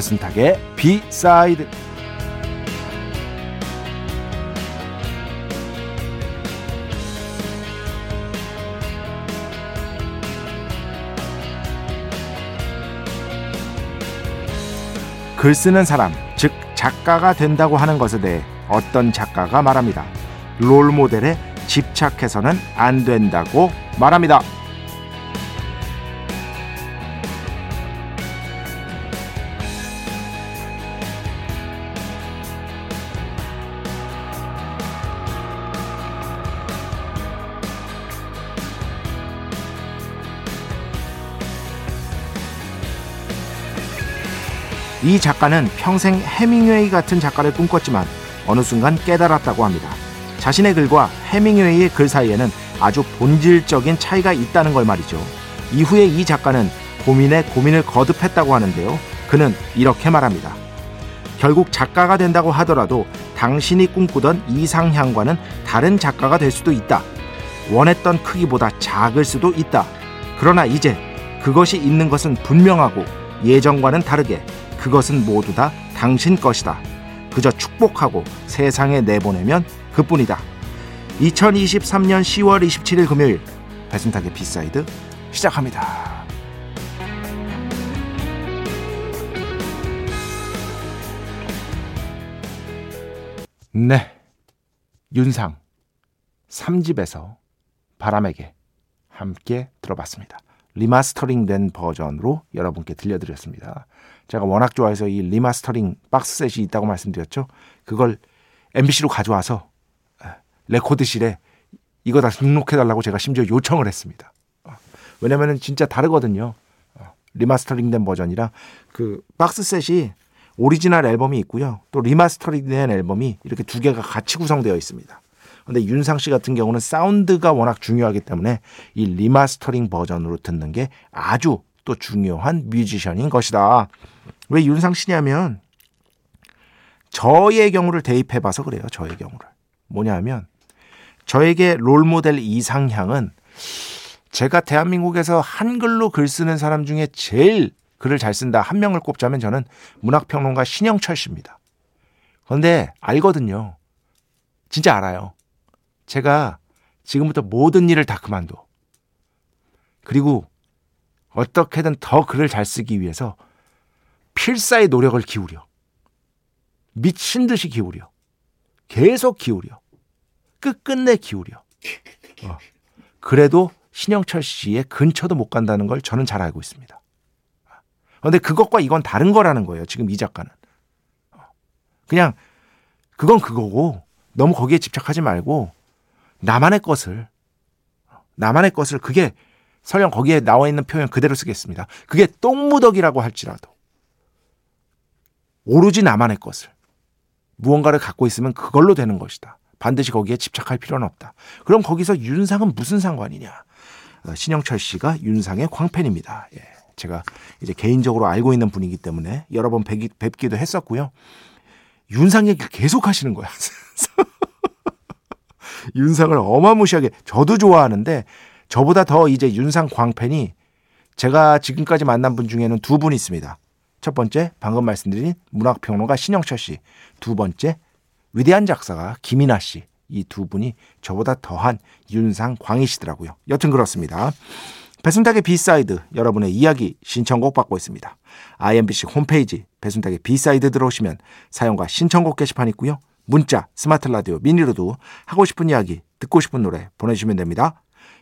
배순탁의 비사이드 글 쓰는 사람, 즉 작가가 된다고 하는 것에 대해 어떤 작가가 말합니다. 롤 모델에 집착해서는 안 된다고 말합니다. 이 작가는 평생 해밍웨이 같은 작가를 꿈꿨지만 어느 순간 깨달았다고 합니다. 자신의 글과 해밍웨이의 글 사이에는 아주 본질적인 차이가 있다는 걸 말이죠. 이후에 이 작가는 고민에 고민을 거듭했다고 하는데요. 그는 이렇게 말합니다. 결국 작가가 된다고 하더라도 당신이 꿈꾸던 이상향과는 다른 작가가 될 수도 있다. 원했던 크기보다 작을 수도 있다. 그러나 이제 그것이 있는 것은 분명하고 예전과는 다르게 그것은 모두 다 당신 것이다. 그저 축복하고 세상에 내보내면 그뿐이다. 2023년 10월 27일 금요일 배순탁의 B side 시작합니다. 네. 윤상 3집에서 바람에게 함께 들어봤습니다. 리마스터링 된 버전으로 여러분께 들려드렸습니다. 제가 워낙 좋아해서 이 리마스터링 박스셋이 있다고 말씀드렸죠. 그걸 MBC로 가져와서 레코드실에 이거 다 등록해달라고 제가 심지어 요청을 했습니다. 어, 왜냐면은 진짜 다르거든요. 어, 리마스터링 된 버전이랑 그 박스셋이 오리지널 앨범이 있고요. 또 리마스터링 된 앨범이 이렇게 두 개가 같이 구성되어 있습니다. 근데 윤상 씨 같은 경우는 사운드가 워낙 중요하기 때문에 이 리마스터링 버전으로 듣는 게 아주 또 중요한 뮤지션인 것이다. 왜 윤상 씨냐면 저의 경우를 대입해 봐서 그래요. 저의 경우를. 뭐냐면 저에게 롤 모델 이상향은 제가 대한민국에서 한글로 글 쓰는 사람 중에 제일 글을 잘 쓴다 한 명을 꼽자면 저는 문학평론가 신형철 씨입니다. 그런데 알거든요. 진짜 알아요. 제가 지금부터 모든 일을 다 그만둬. 그리고 어떻게든 더 글을 잘 쓰기 위해서 필사의 노력을 기울여. 미친 듯이 기울여. 계속 기울여. 끝끝내 기울여. 어. 그래도 신영철 씨의 근처도 못 간다는 걸 저는 잘 알고 있습니다. 그런데 그것과 이건 다른 거라는 거예요. 지금 이 작가는. 어. 그냥 그건 그거고 너무 거기에 집착하지 말고 나만의 것을 나만의 것을 그게 설령 거기에 나와 있는 표현 그대로 쓰겠습니다. 그게 똥무덕이라고 할지라도 오로지 나만의 것을 무언가를 갖고 있으면 그걸로 되는 것이다. 반드시 거기에 집착할 필요는 없다. 그럼 거기서 윤상은 무슨 상관이냐? 어, 신영철 씨가 윤상의 광팬입니다. 예, 제가 이제 개인적으로 알고 있는 분이기 때문에 여러 번 뵙기, 뵙기도 했었고요. 윤상 얘기를 계속 하시는 거야. 윤상을 어마무시하게 저도 좋아하는데 저보다 더 이제 윤상 광 팬이 제가 지금까지 만난 분 중에는 두 분 있습니다. 첫 번째 방금 말씀드린 문학평론가 신영철 씨, 두 번째 위대한 작사가 김이나 씨. 이 두 분이 저보다 더한 윤상 광이시더라고요. 여튼 그렇습니다. 배순탁의 B side 여러분의 이야기 신청곡 받고 있습니다. IMBC 홈페이지 배순탁의 B side 들어오시면 사연과 신청곡 게시판 있고요. 문자, 스마트 라디오, 미니로도 하고 싶은 이야기, 듣고 싶은 노래 보내주시면 됩니다.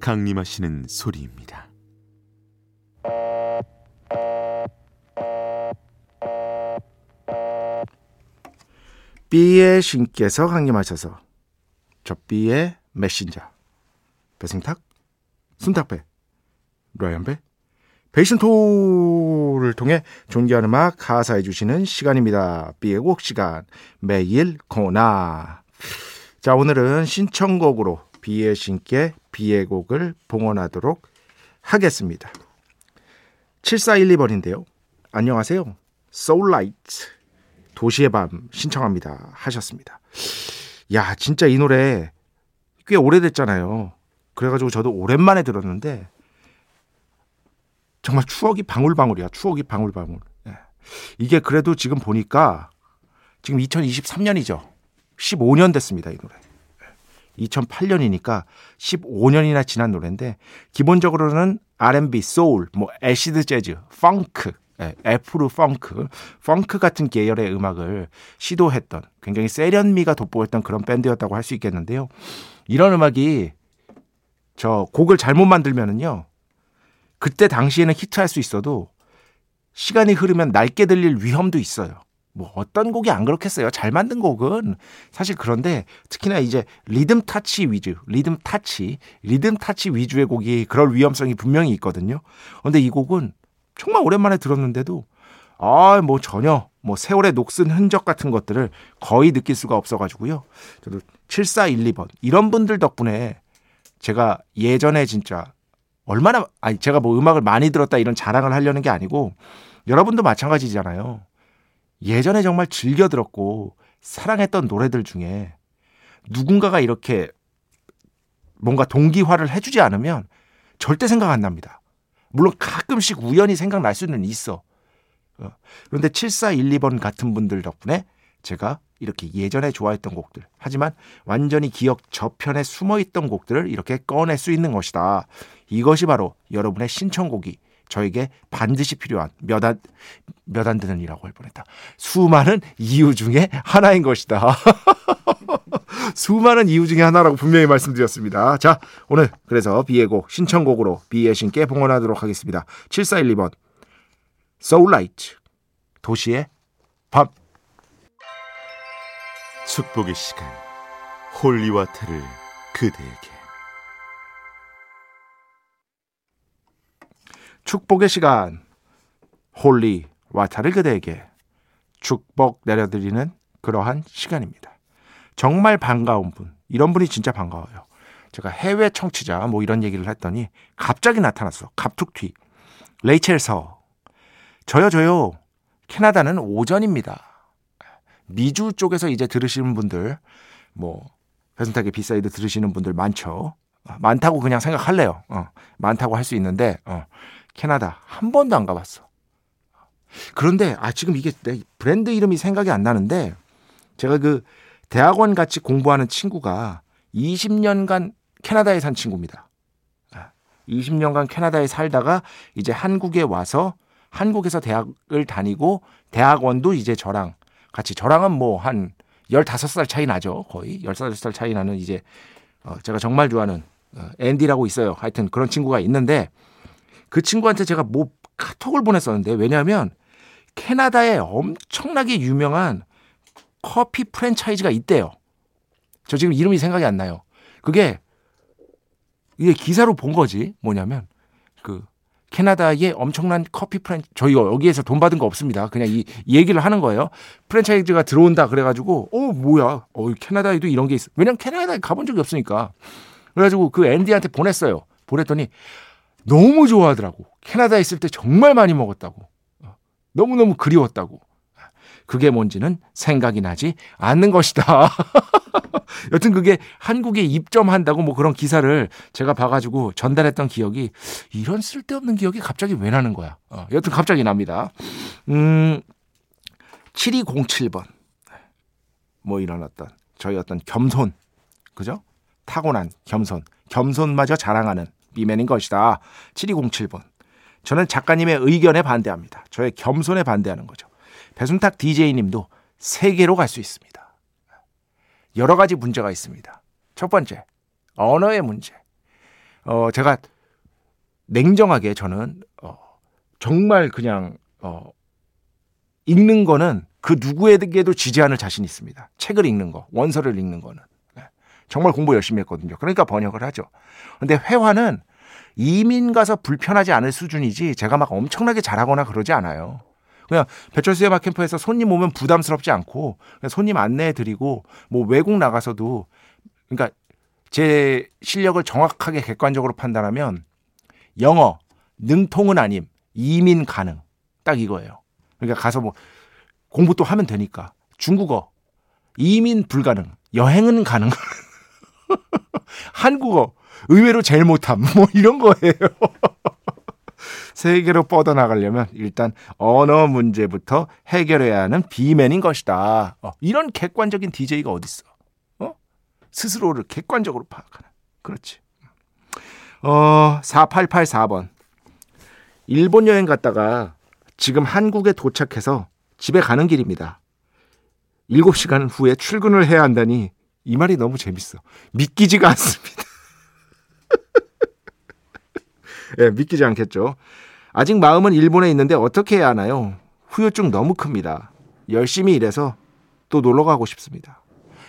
강림하시는 소리입니다. B의 신께서 강림하셔서 저 B의 메신저 배승탁, 순탁배, 라이언배, 베이슨토를 통해 존귀한 음악 가사해 주시는 시간입니다. B의 곡 시간 매일 코나 자 오늘은 신청곡으로 B의 신께 B의 곡을 봉헌하도록 하겠습니다. 7412번인데요. 안녕하세요. 소울라이트 도시의 밤 신청합니다 하셨습니다. 야 진짜 이 노래 꽤 오래됐잖아요. 그래가지고 저도 오랜만에 들었는데 정말 추억이 방울방울이야. 추억이 방울방울. 예. 이게 그래도 지금 보니까 지금 2023년이죠. 15년 됐습니다. 이 노래. 2008년이니까 15년이나 지난 노래인데 기본적으로는 R&B, 소울, 뭐 acid 재즈, funk, 예, Afro funk, funk 같은 계열의 음악을 시도했던 굉장히 세련미가 돋보였던 그런 밴드였다고 할 수 있겠는데요. 이런 음악이 저 곡을 잘못 만들면은요. 그때 당시에는 히트할 수 있어도 시간이 흐르면 낡게 들릴 위험도 있어요. 뭐 어떤 곡이 안 그렇겠어요. 잘 만든 곡은 사실 그런데 특히나 이제 리듬 타치 위주, 리듬 타치, 리듬 타치 위주의 곡이 그럴 위험성이 분명히 있거든요. 근데 이 곡은 정말 오랜만에 들었는데도 아, 뭐 전혀 뭐 세월의 녹슨 흔적 같은 것들을 거의 느낄 수가 없어 가지고요. 저도 7412번 이런 분들 덕분에 제가 예전에 진짜 얼마나 아니 제가 뭐 음악을 많이 들었다 이런 자랑을 하려는 게 아니고 여러분도 마찬가지잖아요. 예전에 정말 즐겨 들었고 사랑했던 노래들 중에 누군가가 이렇게 뭔가 동기화를 해주지 않으면 절대 생각 안 납니다. 물론 가끔씩 우연히 생각날 수는 있어. 어. 그런데 7412번 같은 분들 덕분에 제가 이렇게 예전에 좋아했던 곡들, 하지만 완전히 기억 저편에 숨어 있던 곡들을 이렇게 꺼낼 수 있는 것이다. 이것이 바로 여러분의 신청곡이 저에게 반드시 필요한 몇 안, 몇안 되는 이라고 할 뻔했다. 수많은 이유 중에 하나인 것이다. 수많은 이유 중에 하나라고 분명히 말씀드렸습니다. 자, 오늘 그래서 비의 곡 신청곡으로 비의 신께 봉헌하도록 하겠습니다. 7412번 소울라이트 도시의 밤 축복의 시간 holy water를 그대에게 축복의 시간 holy water를 그대에게 축복 내려드리는 그러한 시간입니다. 정말 반가운 분 이런 분이 진짜 반가워요. 제가 해외 청취자 뭐 이런 얘기를 했더니 갑자기 나타났어. 갑툭튀. 레이첼 서. 저요 저요. 캐나다는 오전입니다. 미주 쪽에서 이제 들으시는 분들 뭐 배순탁의 B side 들으시는 분들 많죠. 많다고 그냥 생각할래요. 어, 많다고 할 수 있는데 어, 캐나다 한 번도 안 가봤어. 그런데 아 지금 이게 내 브랜드 이름이 생각이 안 나는데 제가 그 대학원 같이 공부하는 친구가 20년간 캐나다에 산 친구입니다. 20년간 아, 캐나다에 살다가 이제 한국에 와서 한국에서 대학을 다니고 대학원도 이제 저랑 같이 저랑은 뭐 한 15살 차이 나죠. 거의 15살 차이 나는 이제 어 제가 정말 좋아하는 어 앤디라고 있어요. 하여튼 그런 친구가 있는데 그 친구한테 제가 뭐 카톡을 보냈었는데 왜냐하면 캐나다에 엄청나게 유명한 커피 프랜차이즈가 있대요. 저 지금 이름이 생각이 안 나요. 그게 이게 기사로 본 거지 뭐냐면 그 캐나다에 엄청난 커피 프랜 저희 여기에서 돈 받은 거 없습니다. 그냥 이, 이 얘기를 하는 거예요. 프랜차이즈가 들어온다 그래가지고 어 뭐야? 어 캐나다에도 이런 게 있어. 왜냐면 캐나다에 가본 적이 없으니까. 그래가지고 그 앤디한테 보냈어요. 보냈더니 너무 좋아하더라고. 캐나다에 있을 때 정말 많이 먹었다고. 어, 너무너무 그리웠다고. 그게 뭔지는 생각이 나지 않는 것이다. 여튼 그게 한국에 입점한다고 뭐 그런 기사를 제가 봐가지고 전달했던 기억이 이런 쓸데없는 기억이 갑자기 왜 나는 거야. 어, 여튼 갑자기 납니다. 음, 7207번. 뭐 이런 어떤 저희 어떤 겸손. 그죠? 타고난 겸손. 겸손마저 자랑하는 비맨인 것이다. 7207번. 저는 작가님의 의견에 반대합니다. 저의 겸손에 반대하는 거죠. 배순탁 DJ님도 세계로 갈 수 있습니다. 여러 가지 문제가 있습니다. 첫 번째, 언어의 문제. 어, 제가 냉정하게 저는 어, 정말 그냥 어, 읽는 거는 그 누구에게도 지지 않을 자신 있습니다. 책을 읽는 거, 원서를 읽는 거는. 네. 정말 공부 열심히 했거든요. 그러니까 번역을 하죠. 근데 회화는 이민 가서 불편하지 않을 수준이지 제가 막 엄청나게 잘하거나 그러지 않아요. 그냥 배철수의 음악 캠프에서 손님 오면 부담스럽지 않고 손님 안내해 드리고 뭐 외국 나가서도 그러니까 제 실력을 정확하게 객관적으로 판단하면 영어 능통은 아님 이민 가능 딱 이거예요. 그러니까 가서 뭐 공부 또 하면 되니까 중국어 이민 불가능 여행은 가능 한국어 의외로 제일 못함 뭐 이런 거예요. 세계로 뻗어나가려면 일단 언어 문제부터 해결해야 하는 비맨인 것이다. 어, 이런 객관적인 DJ가 어딨어? 어? 스스로를 객관적으로 파악하는. 그렇지. 어, 4884번. 일본 여행 갔다가 지금 한국에 도착해서 집에 가는 길입니다. 7시간 후에 출근을 해야 한다니 이 말이 너무 재밌어. 믿기지가 않습니다. 예, 믿기지 않겠죠. 아직 마음은 일본에 있는데 어떻게 해야 하나요? 후유증 너무 큽니다. 열심히 일해서 또 놀러 가고 싶습니다.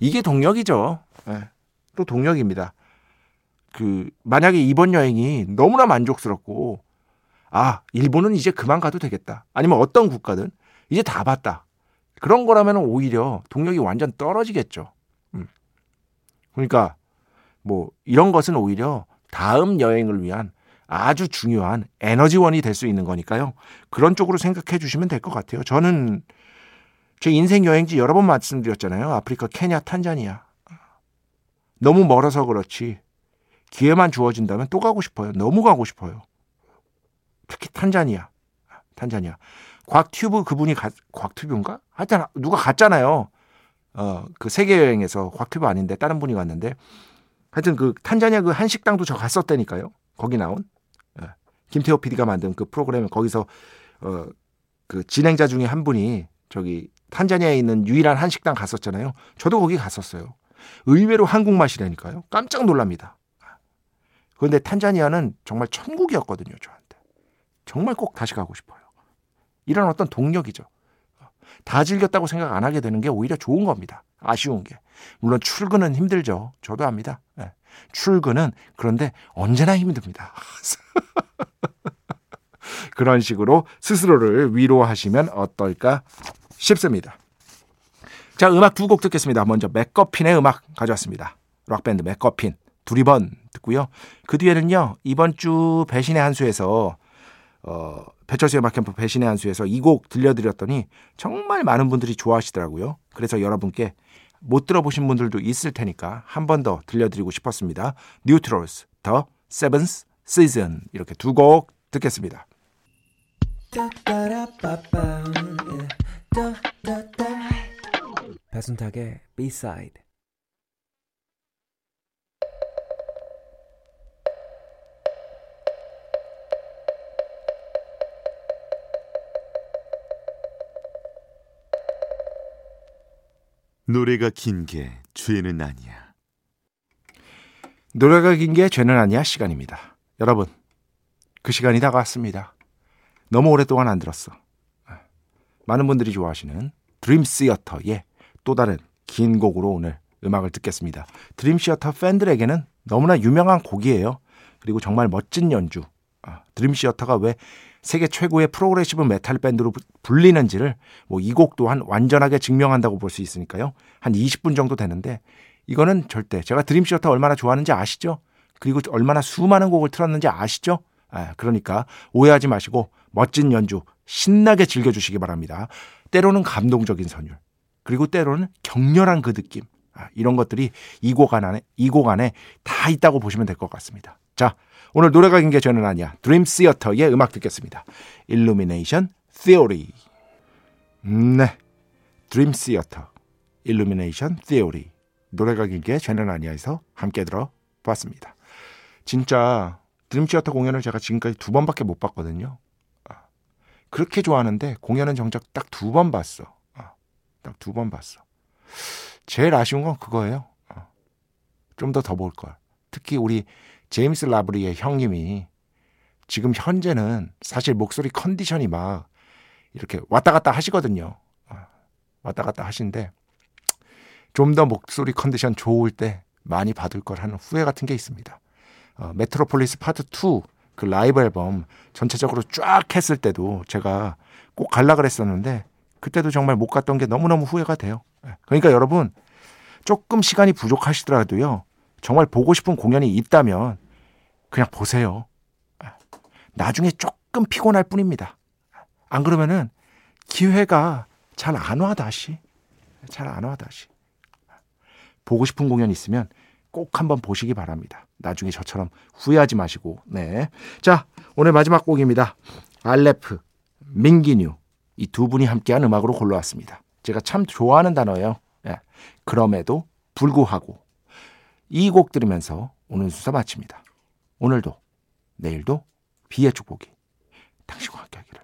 이게 동력이죠. 예, 또 동력입니다. 그 만약에 이번 여행이 너무나 만족스럽고 아 일본은 이제 그만 가도 되겠다. 아니면 어떤 국가든 이제 다 봤다. 그런 거라면 오히려 동력이 완전 떨어지겠죠. 음. 그러니까 뭐 이런 것은 오히려 다음 여행을 위한 아주 중요한 에너지원이 될 수 있는 거니까요. 그런 쪽으로 생각해 주시면 될 것 같아요. 저는 제 인생 여행지 여러 번 말씀드렸잖아요. 아프리카, 케냐, 탄자니아. 너무 멀어서 그렇지. 기회만 주어진다면 또 가고 싶어요. 너무 가고 싶어요. 특히 탄자니아. 탄자니아. 곽튜브 그분이 가, 곽튜브인가? 하여튼 누가 갔잖아요. 어, 그 세계 여행에서 곽튜브 아닌데 다른 분이 갔는데 하여튼 그 탄자니아 그 한식당도 저 갔었다니까요. 거기 나온. 김태호 PD가 만든 그 프로그램 거기서 어 그 진행자 중에 한 분이 저기 탄자니아에 있는 유일한 한식당 갔었잖아요. 저도 거기 갔었어요. 의외로 한국 맛이라니까요. 깜짝 놀랍니다. 그런데 탄자니아는 정말 천국이었거든요, 저한테. 정말 꼭 다시 가고 싶어요. 이런 어떤 동력이죠. 다 즐겼다고 생각 안 하게 되는 게 오히려 좋은 겁니다. 아쉬운 게. 물론 출근은 힘들죠. 저도 압니다. 네. 출근은 그런데 언제나 힘듭니다. 그런 식으로 스스로를 위로하시면 어떨까 싶습니다. 자, 음악 두 곡 듣겠습니다. 먼저 맥거핀의 음악 가져왔습니다. 락밴드 맥거핀. 두리번 듣고요. 그 뒤에는요, 이번 주 배신의 한 수에서, 어, 배철수의 음악 캠프 배신의 한수에서 이 곡 들려드렸더니 정말 많은 분들이 좋아하시더라고요. 그래서 여러분께 못 들어보신 분들도 있을 테니까 한 번 더 들려드리고 싶었습니다. Neutrals, The Seventh Season 이렇게 두 곡 듣겠습니다. 배순탁의 B-side 노래가 긴 게 죄는 아니야. 노래가 긴 게 죄는 아니야 시간입니다. 여러분, 그 시간이 다가왔습니다. 너무 오랫동안 안 들었어. 많은 분들이 좋아하시는 드림 시어터의 또 다른 긴 곡으로 오늘 음악을 듣겠습니다. 드림 시어터 팬들에게는 너무나 유명한 곡이에요. 그리고 정말 멋진 연주, 아, 드림시어터가 왜 세계 최고의 프로그레시브 메탈 밴드로 불리는지를 뭐 이 곡 또한 완전하게 증명한다고 볼 수 있으니까요. 한 20분 정도 되는데 이거는 절대 제가 드림시어터 얼마나 좋아하는지 아시죠? 그리고 얼마나 수많은 곡을 틀었는지 아시죠? 아, 그러니까 오해하지 마시고 멋진 연주 신나게 즐겨주시기 바랍니다. 때로는 감동적인 선율 그리고 때로는 격렬한 그 느낌 아, 이런 것들이 이 곡 안에 이 곡 안에 다 있다고 보시면 될 것 같습니다. 자 오늘 노래가 긴게 저는 아니야 드림 시어터의 음악 듣겠습니다. 일루미네이션 Theory 네 드림 시어터 일루미네이션 Theory 노래가 긴게 저는 아니야에서 함께 들어봤습니다. 진짜 드림 시어터 공연을 제가 지금까지 두 번밖에 못 봤거든요. 아, 그렇게 좋아하는데 공연은 정작 딱 두 번 봤어. 아, 딱두 번 봤어. 제일 아쉬운 건 그거예요. 아, 좀더 더 볼 걸. 특히 우리 제임스 라브리의 형님이 지금 현재는 사실 목소리 컨디션이 막 이렇게 왔다 갔다 하시거든요. 왔다 갔다 하신데 좀 더 목소리 컨디션 좋을 때 많이 받을 걸 하는 후회 같은 게 있습니다. 어, 메트로폴리스 파트 2 그 라이브 앨범 전체적으로 쫙 했을 때도 제가 꼭 갈라 그랬었는데 그때도 정말 못 갔던 게 너무너무 후회가 돼요. 예. 그러니까 여러분 조금 시간이 부족하시더라도요. 정말 보고 싶은 공연이 있다면 그냥 보세요. 예. 나중에 조금 피곤할 뿐입니다. 안 그러면은 기회가 잘 안 와 다시. 잘 안 와 다시. 보고 싶은 공연 있으면 꼭 한번 보시기 바랍니다. 나중에 저처럼 후회하지 마시고. 네. 자, 오늘 마지막 곡입니다. 알레프, 민기뉴. 이 두 분이 함께한 음악으로 골라왔습니다. 제가 참 좋아하는 단어예요. 네. 그럼에도 불구하고. 이 곡 들으면서 오늘 수사 마칩니다. 오늘도, 내일도 비의 축복이 당신과 함께 하기를.